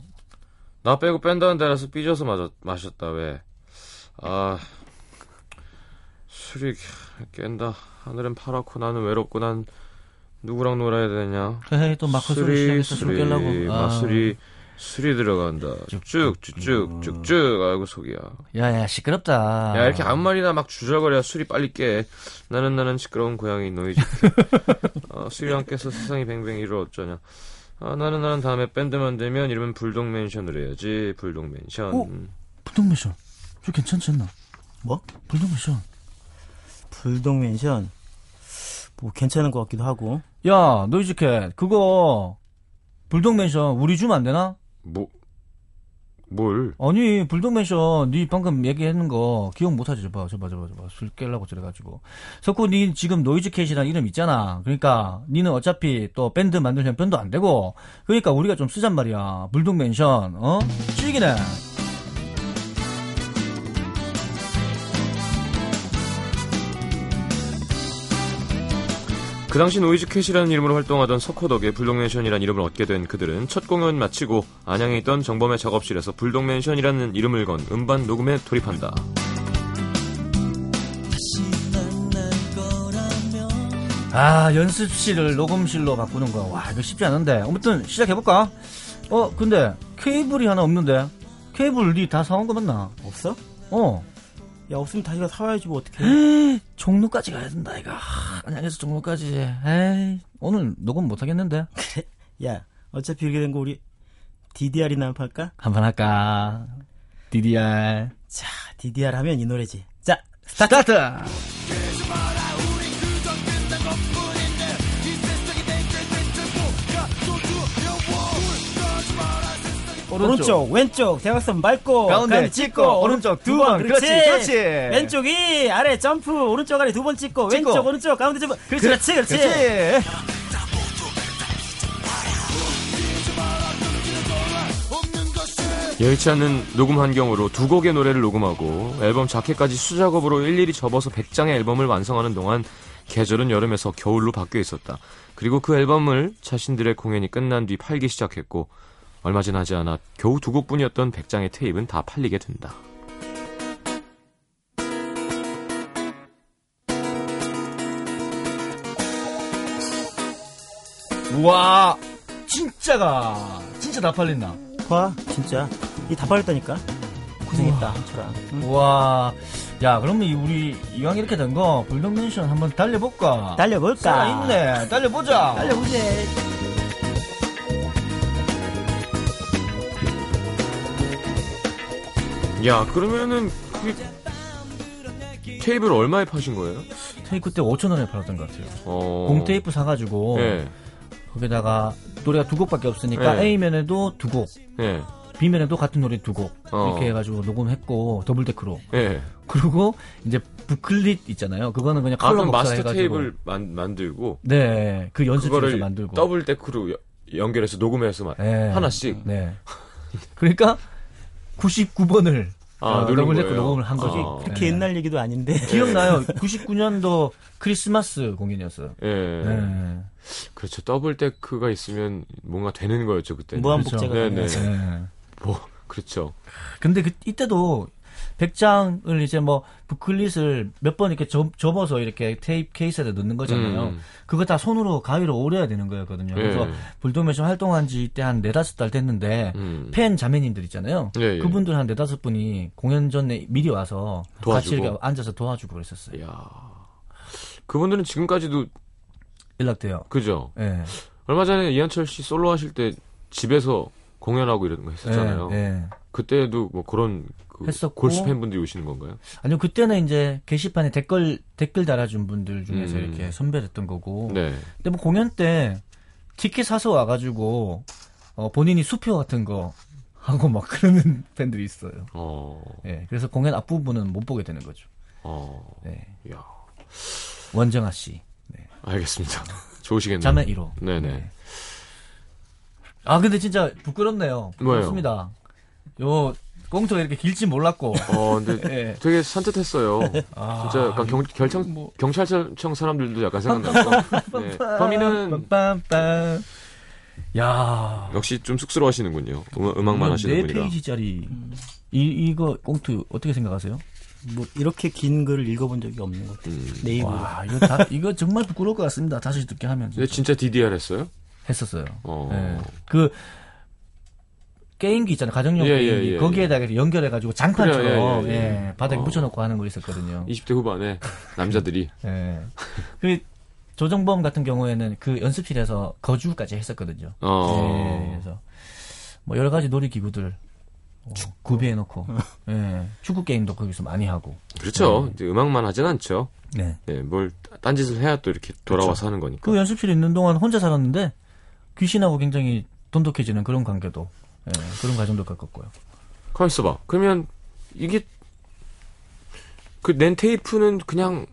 Speaker 1: 나 빼고 뺀다는 데라서 삐져서 마셨, 마셨다 왜? 아 술이 깬다. 하늘은 파랗고 나는 외롭고 난 누구랑 놀아야 되냐?
Speaker 4: 에이, 또막 헛소리
Speaker 1: 술이
Speaker 4: 술
Speaker 1: 술이
Speaker 4: 깨려고. 아.
Speaker 1: 마술이 술이 들어간다. 쭉쭉 쭉쭉 쭉쭉 아이고 속이야.
Speaker 4: 야, 야, 시끄럽다.
Speaker 1: 야 이렇게 아무 말이나 막 주절거려야 술이 빨리 깨. 나는 나는 시끄러운 고양이 노이즈. 아, 술이 안 깨서 세상이 뱅뱅 이를 어쩌냐. 아 나는 나는 다음에 밴드 만들면 이름은 불독 맨션을 해야지. 불독 맨션.
Speaker 4: 오! 불독맨션. 저 괜찮지 않나?
Speaker 5: 뭐?
Speaker 4: 불독맨션.
Speaker 5: 불독맨션. 뭐 괜찮은 것 같기도 하고.
Speaker 4: 야, 노이즈캣, 그거, 불독맨션 우리 주면 안 되나?
Speaker 1: 뭐 뭘?
Speaker 4: 아니, 불독맨션, 니 방금 얘기했는 거 기억 못하지? 저봐, 저봐, 저봐, 저봐. 술 깨려고 저래가지고. 석구, 니 지금 노이즈캣이라는 이름 있잖아. 그러니까, 니는 어차피 또 밴드 만들 형편도 안 되고, 그러니까 우리가 좀 쓰잔 말이야. 불독맨션, 어? 찌기네.
Speaker 1: 그 당시 노이즈 캣이라는 이름으로 활동하던 석호 덕에 불독맨션이라는 이름을 얻게 된 그들은 첫 공연 마치고 안양에 있던 정범의 작업실에서 불독맨션이라는 이름을 건 음반 녹음에 돌입한다.
Speaker 4: 아, 연습실을 녹음실로 바꾸는 거. 와, 이거 쉽지 않은데. 아무튼, 시작해볼까? 어, 근데, 케이블이 하나 없는데? 케이블 니 다 사온 거 맞나?
Speaker 5: 없어?
Speaker 4: 어.
Speaker 5: 야, 없으면 다시 가 사와야지 뭐 어떡해.
Speaker 4: 종로까지 가야 된다, 이거. 하, 안양에서 종로까지. 에이, 오늘 녹음 못 하겠는데?
Speaker 5: 야, 어차피 이렇게 된 거 우리 DDR이나 한번 할까?
Speaker 4: 한번 할까? DDR.
Speaker 5: 자, DDR 하면 이 노래지. 자,
Speaker 4: 스타트!
Speaker 5: 오른쪽, 왼쪽, 대각선 밟고,
Speaker 4: 가운데
Speaker 5: 가운데
Speaker 4: 찍고, 오른쪽 두 번. 그렇지, 그렇지.
Speaker 5: 왼쪽이 아래 점프, 오른쪽 아래 두 번 찍고,
Speaker 4: 찍고.
Speaker 5: 왼쪽, 오른쪽, 가운데 점프.
Speaker 4: 그렇지,
Speaker 5: 그렇지, 그렇지.
Speaker 4: 그렇지.
Speaker 1: 여의치 않는 녹음 환경으로 두 곡의 노래를 녹음하고 앨범 자켓까지 수작업으로 일일이 접어서 100장의 앨범을 완성하는 동안 계절은 여름에서 겨울로 바뀌어 있었다. 그리고 그 앨범을 자신들의 공연이 끝난 뒤 팔기 시작했고 얼마 지나지 않아 겨우 두 곡뿐이었던 100장의 테이프는 다 팔리게 된다.
Speaker 4: 우와, 진짜가. 진짜 다 팔린다.
Speaker 5: 봐, 진짜. 이 다 팔렸다니까. 고생했다, 철아. 응?
Speaker 4: 우와. 야, 그러면 이 우리 이왕 이렇게 된 거 불독맨션 한번 달려볼까?
Speaker 5: 달려볼까?
Speaker 4: 살아있네. 달려보자.
Speaker 5: 달려보자.
Speaker 1: 야 그러면은 그 테이프를 얼마에 파신 거예요?
Speaker 4: 테이프 때 5천 원에 팔았던 것 같아요.
Speaker 1: 어...
Speaker 4: 공 테이프 사가지고
Speaker 1: 예.
Speaker 4: 거기다가 노래가 두 곡밖에 없으니까
Speaker 1: 네.
Speaker 4: A면에도 두 곡,
Speaker 1: 예.
Speaker 4: B면에도 같은 노래 두곡
Speaker 1: 어.
Speaker 4: 이렇게 해가지고 녹음했고 double deck로.
Speaker 1: 예.
Speaker 4: 그리고 이제 booklet 있잖아요. 그거는 그냥
Speaker 1: 아,
Speaker 4: 컬러
Speaker 1: 그럼 마스터
Speaker 4: 복사해가지고.
Speaker 1: 테이프를 만, 만들고
Speaker 4: 네, 그 연습실에서 만들고.
Speaker 1: double deck로 여- 연결해서 녹음해서 막
Speaker 4: 네.
Speaker 1: 하나씩
Speaker 4: 네. 그러니까 99번을
Speaker 1: 아,
Speaker 4: 어,
Speaker 1: 누른
Speaker 4: double deck
Speaker 1: 거예요?
Speaker 4: 녹음을 한 거지.
Speaker 1: 아.
Speaker 5: 그렇게 옛날 얘기도 아닌데.
Speaker 4: 기억나요? 99년도 크리스마스 공연이었어요.
Speaker 1: 예.
Speaker 4: 네.
Speaker 1: 그렇죠. double deck가 있으면 뭔가 되는 거였죠, 그때.
Speaker 5: 무한복제가
Speaker 1: 네네.
Speaker 4: 네.
Speaker 1: 뭐, 그렇죠.
Speaker 4: 근데 그 이때도 백장을 이제 뭐 booklet을 몇 번 이렇게 접, 접어서 이렇게 테이프 케이스에다 넣는 거잖아요.
Speaker 1: 음.
Speaker 4: 그거 다 손으로 가위로 오려야 되는 거였거든요. 그래서
Speaker 1: 예.
Speaker 4: 불도매션 활동한 지 때 한 네다섯 달 됐는데
Speaker 1: 음.
Speaker 4: 팬 자매님들 있잖아요.
Speaker 1: 예, 예.
Speaker 4: 그분들 한 네다섯 분이 공연 전에 미리 와서 같이
Speaker 1: 도와주고.
Speaker 4: 이렇게 앉아서 도와주고 그랬었어요.
Speaker 1: 이야. 그분들은 지금까지도,
Speaker 4: 연락돼요.
Speaker 1: 그죠?
Speaker 4: 예.
Speaker 1: 얼마 전에 이한철 씨 솔로 하실 때 집에서 공연하고 이런 거 했었잖아요.
Speaker 4: 예, 예.
Speaker 1: 그때도 뭐 그런 그
Speaker 4: 했었고.
Speaker 1: 골수 팬분들이 오시는 건가요?
Speaker 4: 아니요, 그때는 이제 게시판에 댓글, 댓글 달아준 분들 중에서
Speaker 1: 음.
Speaker 4: 이렇게 선별했던 거고.
Speaker 1: 네.
Speaker 4: 근데 뭐 공연 때 티켓 사서 와가지고, 어, 본인이 수표 같은 거 하고 막 그러는 팬들이 있어요.
Speaker 1: 어,
Speaker 4: 예. 그래서 공연 앞부분은 못 보게 되는 거죠.
Speaker 1: 어,
Speaker 4: 네.
Speaker 1: 야,
Speaker 4: 원정아 씨. 네.
Speaker 1: 알겠습니다. 좋으시겠네요.
Speaker 4: 자매 1호.
Speaker 1: 네네.
Speaker 4: 아, 근데 진짜 부끄럽네요.
Speaker 1: 뭐예요?
Speaker 4: 부끄럽습니다. 요, 꽁트가 이렇게 길지 몰랐고.
Speaker 1: 어, 근데
Speaker 4: 예.
Speaker 1: 되게 산뜻했어요.
Speaker 4: 아,
Speaker 1: 진짜 약간 경, 결청,
Speaker 4: 뭐.
Speaker 1: 경찰청 사람들도 약간 생각나고. 네. 범인은
Speaker 4: 빰빰빰. 야
Speaker 1: 역시 좀 쑥스러워하시는군요. 음, 악만 하시는
Speaker 4: 네
Speaker 1: 분이라.
Speaker 4: 페이지짜리. 이, 이거 꽁트 어떻게 생각하세요?
Speaker 5: 뭐 이렇게 긴 글을 읽어본 적이 없는 것 같아요.
Speaker 1: 음.
Speaker 5: 네이버.
Speaker 4: 와, 이거 다, 이거 정말 부끄러울 것 같습니다. 다시 듣게 하면.
Speaker 1: 근데 진짜 DDR 했어요?
Speaker 4: 했었어요.
Speaker 1: 어.
Speaker 4: 예. 그, 게임기 있잖아요. 가정용
Speaker 1: 예, 예,
Speaker 4: 게임기.
Speaker 1: 예,
Speaker 4: 거기에다가 연결해가지고 장판처럼,
Speaker 1: 그래요, 예, 예, 예.
Speaker 4: 예, 바닥에
Speaker 1: 어.
Speaker 4: 붙여놓고 하는 거 있었거든요.
Speaker 1: 20대 후반에 남자들이.
Speaker 4: 예. 그, 조정범 같은 경우에는 그 연습실에서 거주까지 했었거든요.
Speaker 1: 어.
Speaker 4: 예, 그래서 뭐 여러 가지 놀이기구들 어, 구비해놓고 예, 축구 게임도 거기서 많이 하고.
Speaker 1: 그렇죠. 이제 음악만 하진 않죠.
Speaker 4: 네.
Speaker 1: 네, 뭘 딴짓을 해야 또 이렇게 돌아와서 하는 거니까.
Speaker 4: 그 연습실에 있는 동안 혼자 살았는데 귀신하고 굉장히 돈독해지는 그런 관계도 예, 그런 과정도 겪었고요.
Speaker 1: 가만 있어봐. 그러면 이게 그 낸 테이프는 그냥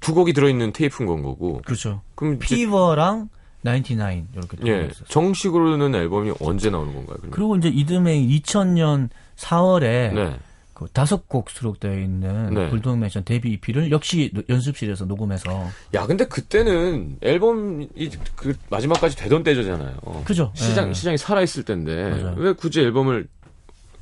Speaker 1: 두 곡이 들어있는 테이프인 건 거고.
Speaker 4: 그렇죠.
Speaker 1: 그럼
Speaker 4: 피버랑 99 이렇게
Speaker 1: 예. 정식으로는 앨범이 언제 나오는 건가요? 그러면?
Speaker 4: 그리고 이제 이듬해 2000년 4월에
Speaker 1: 네.
Speaker 4: 그 다섯 곡 수록되어 있는
Speaker 1: 네.
Speaker 4: 불독맨션 데뷔 EP를 역시 노- 연습실에서 녹음해서
Speaker 1: 야, 근데 그때는 앨범이 그 마지막까지 되던 때잖아요.
Speaker 4: 그죠?
Speaker 1: 시장
Speaker 4: 예.
Speaker 1: 시장이 살아 있을 때인데
Speaker 4: 맞아요.
Speaker 1: 왜 굳이 앨범을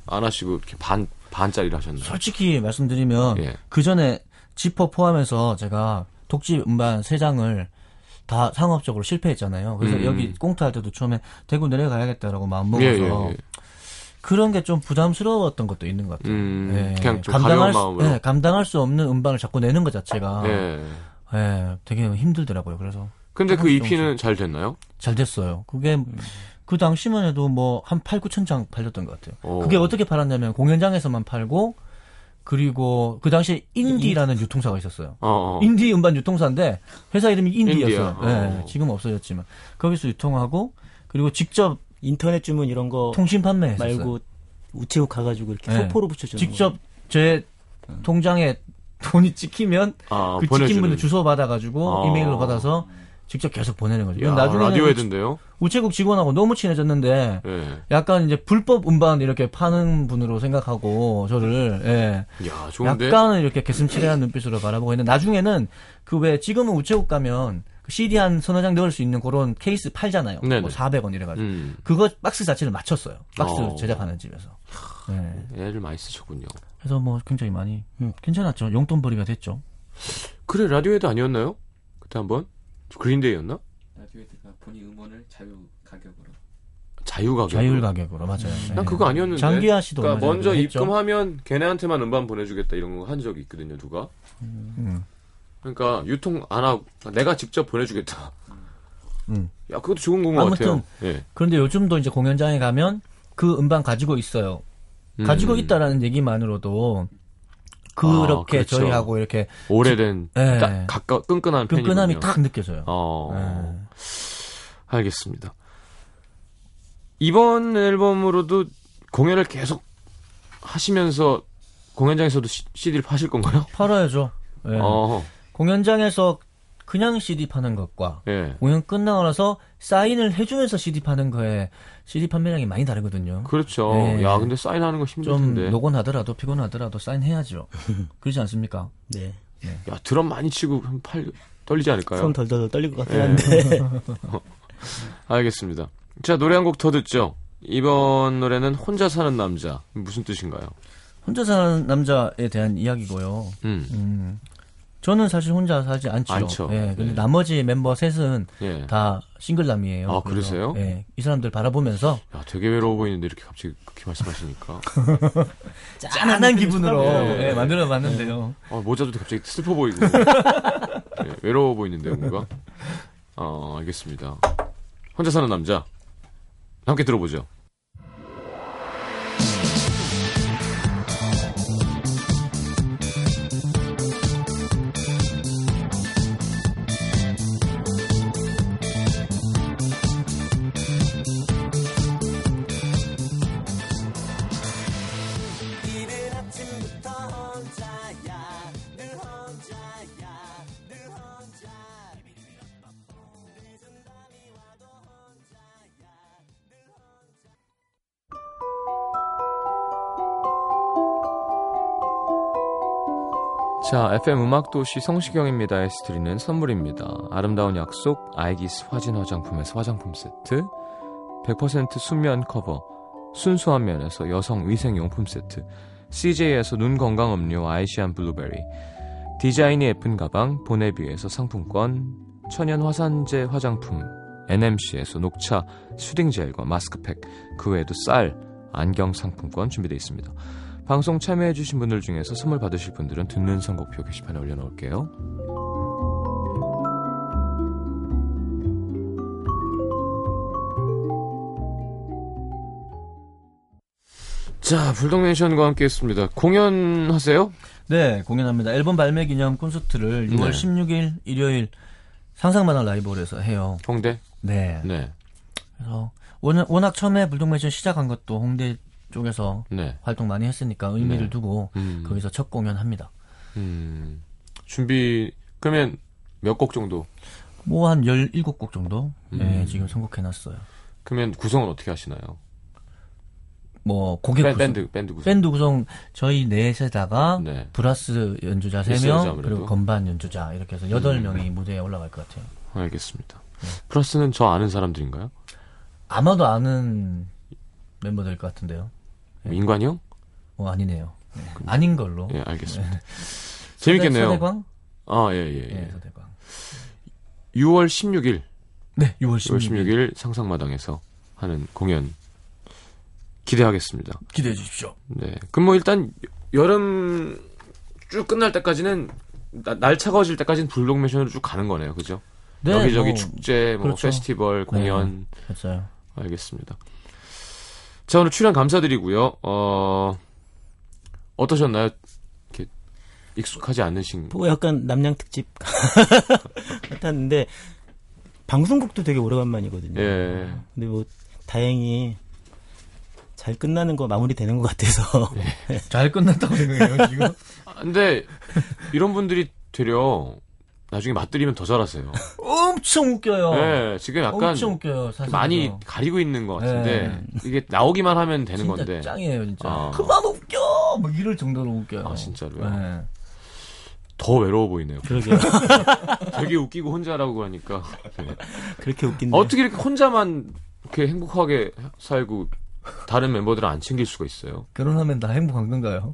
Speaker 1: 안 하시고 이렇게 반 반짜리를 하셨나요?
Speaker 4: 솔직히 말씀드리면
Speaker 1: 예.
Speaker 4: 그 전에 지퍼 포함해서 제가 독집 음반 세 장을 다 상업적으로 실패했잖아요. 그래서
Speaker 1: 음.
Speaker 4: 여기 꽁트할 때도 처음에 대구 내려가야겠다라고 마음 먹어서
Speaker 1: 예, 예, 예.
Speaker 4: 그런 게 좀 부담스러웠던 것도 있는 것 같아요.
Speaker 1: 음,
Speaker 4: 예.
Speaker 1: 그냥 좀
Speaker 4: 감당할 수,
Speaker 1: 마음으로.
Speaker 4: 예, 감당할 수 없는 음반을 자꾸 내는 것 자체가
Speaker 1: 예.
Speaker 4: 예, 되게 힘들더라고요. 그래서
Speaker 1: 근데 그 EP는 잘 됐나요?
Speaker 4: 잘 됐어요. 그게
Speaker 1: 음.
Speaker 4: 그 당시만 해도 뭐 한 8, 9천 장 팔렸던 것 같아요.
Speaker 1: 어.
Speaker 4: 그게 어떻게 팔았냐면 공연장에서만 팔고 그리고 그 당시에 인디라는 유통사가 있었어요.
Speaker 1: 어, 어.
Speaker 4: 인디 음반 유통사인데 회사 이름이 인디였어요. 예,
Speaker 1: 어.
Speaker 4: 지금 없어졌지만 거기서 유통하고 그리고 직접
Speaker 5: 인터넷 주문 이런 거
Speaker 4: 통신 판매했었어요.
Speaker 5: 말고 우체국 가가지고 이렇게
Speaker 4: 네.
Speaker 5: 소포로 붙여주는
Speaker 4: 직접 제 통장에 돈이 찍히면
Speaker 1: 아,
Speaker 4: 그
Speaker 1: 보내주는.
Speaker 4: 찍힌 분들 주소 받아가지고
Speaker 1: 아.
Speaker 4: 이메일로 받아서 직접 계속 보내는 거죠.
Speaker 1: 야,
Speaker 4: 나중에
Speaker 1: 라디오에든데요?
Speaker 4: 우체국 직원하고 너무 친해졌는데
Speaker 1: 예.
Speaker 4: 약간 이제 불법 음반 이렇게 파는 분으로 생각하고 저를 예.
Speaker 1: 야, 좋은데.
Speaker 4: 약간은 이렇게 개슴츠레한 눈빛으로 바라보고 있는데 나중에는 그 왜 지금은 우체국 가면 그 CD 한 서너 장 넣을 수 있는 그런 케이스 팔잖아요.
Speaker 1: 네네.
Speaker 4: 뭐 400원 이래가지고
Speaker 1: 음.
Speaker 4: 그거 박스 자체를 맞췄어요. 박스
Speaker 1: 어.
Speaker 4: 제작하는 집에서. 예.
Speaker 1: 애를 많이 쓰셨군요.
Speaker 4: 그래서 뭐 굉장히 많이 괜찮았죠. 용돈벌이가 됐죠.
Speaker 1: 그래 라디오에도 아니었나요? 그때 한번 그린데이였나?
Speaker 10: 라디오에다가 본인 음원을 자유 가격으로
Speaker 1: 자유 가격.
Speaker 4: 자율 가격으로 맞아요.
Speaker 1: 난
Speaker 4: 예.
Speaker 1: 그거 아니었는데.
Speaker 4: 장기하 씨도
Speaker 1: 그러니까 먼저. 입금하면 걔네한테만 음반 보내주겠다 이런 거 한 적이 있거든요. 누가?
Speaker 4: 음.
Speaker 1: 그러니까 유통 안 하고 내가 직접 보내주겠다.
Speaker 4: 음.
Speaker 1: 야 그것도 좋은 건것
Speaker 4: 아무튼
Speaker 1: 같아요. 예.
Speaker 4: 그런데 요즘도 이제 공연장에 가면 그 음반 가지고 있어요.
Speaker 1: 음.
Speaker 4: 가지고 있다라는 얘기만으로도 그렇게
Speaker 1: 그렇죠.
Speaker 4: 저희하고 이렇게
Speaker 1: 오래된
Speaker 4: 예.
Speaker 1: 딱 가까 끈끈한
Speaker 4: 끈끈함이. 딱 느껴져요.
Speaker 1: 어.
Speaker 4: 예.
Speaker 1: 알겠습니다. 이번 앨범으로도 공연을 계속 하시면서 공연장에서도 시- CD를 파실 건가요?
Speaker 4: 팔아야죠. 예.
Speaker 1: 어.
Speaker 4: 공연장에서 그냥 CD 파는 것과
Speaker 1: 예.
Speaker 4: 공연 끝나고 나서 사인을 해주면서 CD 파는 거에 CD 판매량이 많이 다르거든요.
Speaker 1: 그렇죠.
Speaker 4: 예.
Speaker 1: 야, 근데 사인하는 거 힘들
Speaker 4: 좀. 노곤하더라도 피곤하더라도 사인해야죠. 그러지 않습니까?
Speaker 5: 네.
Speaker 1: 야, 드럼 많이 치고 팔 떨리지 않을까요?
Speaker 5: 손 덜덜 떨릴 것 같긴
Speaker 1: 예.
Speaker 5: 한데.
Speaker 1: 알겠습니다. 자, 노래 한 곡 더 듣죠. 이번 노래는 혼자 사는 남자. 무슨 뜻인가요?
Speaker 4: 혼자 사는 남자에 대한 이야기고요.
Speaker 1: 음.
Speaker 4: 음, 저는 사실 혼자 살지 않죠.
Speaker 1: 않죠.
Speaker 4: 예, 근데
Speaker 1: 네.
Speaker 4: 나머지 mem버 셋은
Speaker 1: 예.
Speaker 4: 다 싱글남이에요.
Speaker 1: 아,
Speaker 4: 그래서,
Speaker 1: 그러세요?
Speaker 4: 예, 이 사람들 바라보면서
Speaker 1: 야, 되게 외로워 보이는데 이렇게 갑자기 그렇게 말씀하시니까.
Speaker 4: 짠한 기분으로
Speaker 1: 예.
Speaker 4: 예, 만들어 봤는데요.
Speaker 1: 어, 모자도 갑자기 슬퍼 보이고. 예, 외로워 보이는데요, 뭔가. 어, 알겠습니다. 혼자 사는 남자. 함께 들어보죠. 자, FM 음악도시 성시경입니다. 에서 드리는 선물입니다. 아름다운 약속, 아이기스 화진 화장품에서 화장품 세트, 100% 순면 커버, 순수한 면에서 여성 위생용품 세트, CJ에서 눈 건강 음료 아이시안 블루베리, 디자인이 예쁜 가방 보네비에서 상품권, 천연 화산재 화장품 NMC에서 녹차 soothing 젤과 마스크팩, 그 외에도 쌀, 안경 상품권 준비되어 있습니다. 방송 참여해주신 분들 중에서 선물 받으실 분들은 듣는 선곡표 게시판에 올려놓을게요. 자, 불독맨션과 함께 했습니다. 공연하세요?
Speaker 4: 네, 공연합니다. 앨범 발매 기념 콘서트를 6월
Speaker 1: 네.
Speaker 4: 16일 일요일 상상만한 라이브홀에서 해요.
Speaker 1: 홍대?
Speaker 4: 네.
Speaker 1: 네.
Speaker 4: 그래서 워낙, 워낙 처음에 불독맨션 시작한 것도 홍대 쪽에서
Speaker 1: 네.
Speaker 4: 활동 많이 했으니까 의미를
Speaker 1: 네.
Speaker 4: 두고
Speaker 1: 음.
Speaker 4: 거기서 첫 공연합니다.
Speaker 1: 음, 준비, 그러면 몇 곡 정도?
Speaker 4: 뭐 한 17곡 정도 네,
Speaker 1: 음.
Speaker 4: 지금 선곡해 놨어요.
Speaker 1: 그러면 구성은 어떻게 하시나요?
Speaker 4: 뭐 곡의
Speaker 1: 밴- 밴드, 밴드 구성.
Speaker 4: 밴드 구성 저희 넷에다가
Speaker 1: 네.
Speaker 4: 브라스 연주자
Speaker 1: 있어야죠,
Speaker 4: 3명
Speaker 1: 아무래도.
Speaker 4: 그리고 건반 연주자 이렇게 해서 8명이 무대에 올라갈 것 같아요.
Speaker 1: 알겠습니다.
Speaker 4: 네.
Speaker 1: 플러스는 저 아는 사람들인가요?
Speaker 4: 아마도 아는 멤버들 것 같은데요. 네.
Speaker 1: 인관이 형?
Speaker 4: 어 아니네요. 네. 아닌 걸로.
Speaker 1: 예, 알겠습니다. 재밌겠네요.
Speaker 4: 서대광?
Speaker 1: 아, 예, 예, 예.
Speaker 4: 네, 서대광.
Speaker 1: 6월 16일.
Speaker 4: 네, 6월
Speaker 1: 6월
Speaker 4: 16일.
Speaker 1: 16일 상상마당에서 하는 공연 기대하겠습니다.
Speaker 4: 기대해 주십시오.
Speaker 1: 네. 그럼 뭐 일단 여름 쭉 끝날 때까지는 나- 날 차가워질 때까지는 불독매션으로 쭉 가는 거네요. 그죠?
Speaker 4: 네,
Speaker 1: 여기저기
Speaker 4: 뭐,
Speaker 1: 축제, 뭐
Speaker 4: 그렇죠.
Speaker 1: 페스티벌, 공연
Speaker 4: 맞아요.
Speaker 1: 알겠습니다. 자, 오늘 출연 감사드리고요. 어, 어떠셨나요? 이렇게 익숙하지 않으신.
Speaker 5: 뭐 약간 남양 특집 같았는데 방송국도 되게 오래간만이거든요.
Speaker 1: 예.
Speaker 5: 근데 뭐 다행히 잘 끝나는 거 마무리되는 것 같아서
Speaker 4: 잘 끝났다고 생각해요, 지금.
Speaker 1: 아, 근데 이런 분들이 되려 나중에 맞들이면 더 잘하세요.
Speaker 4: 엄청 웃겨요.
Speaker 1: 네, 지금 약간
Speaker 4: 엄청 웃겨요, 사실.
Speaker 1: 많이 가리고 있는 것 같은데
Speaker 4: 네.
Speaker 1: 이게 나오기만 하면 되는
Speaker 4: 진짜
Speaker 1: 건데.
Speaker 4: 짱이에요, 진짜.
Speaker 1: 아.
Speaker 4: 그만 웃겨! 뭐 이럴 정도로 웃겨요.
Speaker 1: 아, 진짜로요?
Speaker 4: 네.
Speaker 1: 더 외로워 보이네요.
Speaker 5: 그러게요.
Speaker 1: 되게 웃기고 혼자라고 하니까 네.
Speaker 5: 그렇게 웃긴데
Speaker 1: 어떻게 이렇게 혼자만 이렇게 행복하게 살고 다른 멤버들은 안 챙길 수가 있어요?
Speaker 4: 결혼하면 다 행복한 건가요?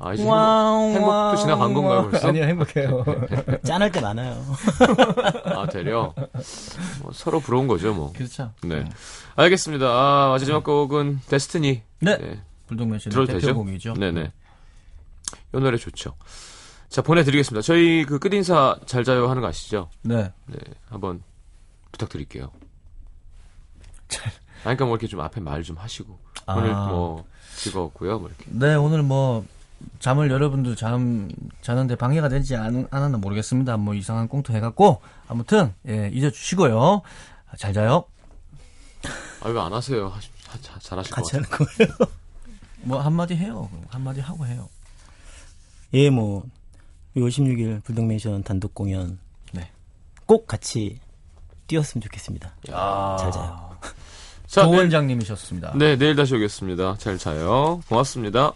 Speaker 1: 아, 이제 행복, 행복도 지나간 건가요, 벌써?
Speaker 4: 아니요, 행복해요.
Speaker 5: 짠할 때 많아요.
Speaker 1: 아, 되려? 뭐 서로 부러운 거죠, 뭐.
Speaker 4: 그렇죠.
Speaker 1: 네. 알겠습니다. 아, 마지막 곡은 데스티니.
Speaker 4: 네.
Speaker 1: 들어도 되죠?
Speaker 4: 대표곡이죠.
Speaker 1: 네네. 이 노래 좋죠. 자, 보내드리겠습니다. 저희 그 끝인사 잘 자요 하는 거 아시죠?
Speaker 4: 네.
Speaker 1: 네. 한번 부탁드릴게요. 아니, 그러니까 뭐 이렇게 좀 앞에 말 좀 하시고.
Speaker 4: 아.
Speaker 1: 오늘 뭐 즐거웠고요, 뭐 이렇게.
Speaker 4: 네, 오늘 뭐 잠을 여러분들 잠 자는데 방해가 되지 않, 않았나 모르겠습니다. 뭐 이상한 꽁트 해갖고 아무튼 예, 잊어주시고요. 잘 자요.
Speaker 1: 아, 왜안 하세요? 하시, 하, 자- 잘하실 것
Speaker 5: 같이
Speaker 1: 같아요.
Speaker 5: 하는 거예요.
Speaker 4: 뭐 한마디 해요. 한마디 하고 해요.
Speaker 5: 예, 뭐 6월 16일 불독맨션 단독 공연
Speaker 4: 네.
Speaker 5: 꼭 같이 뛰었으면 좋겠습니다. 잘 자요.
Speaker 1: 자,
Speaker 4: 조 원장님이셨습니다.
Speaker 1: 네, 내일 다시 오겠습니다. 잘 자요. 고맙습니다.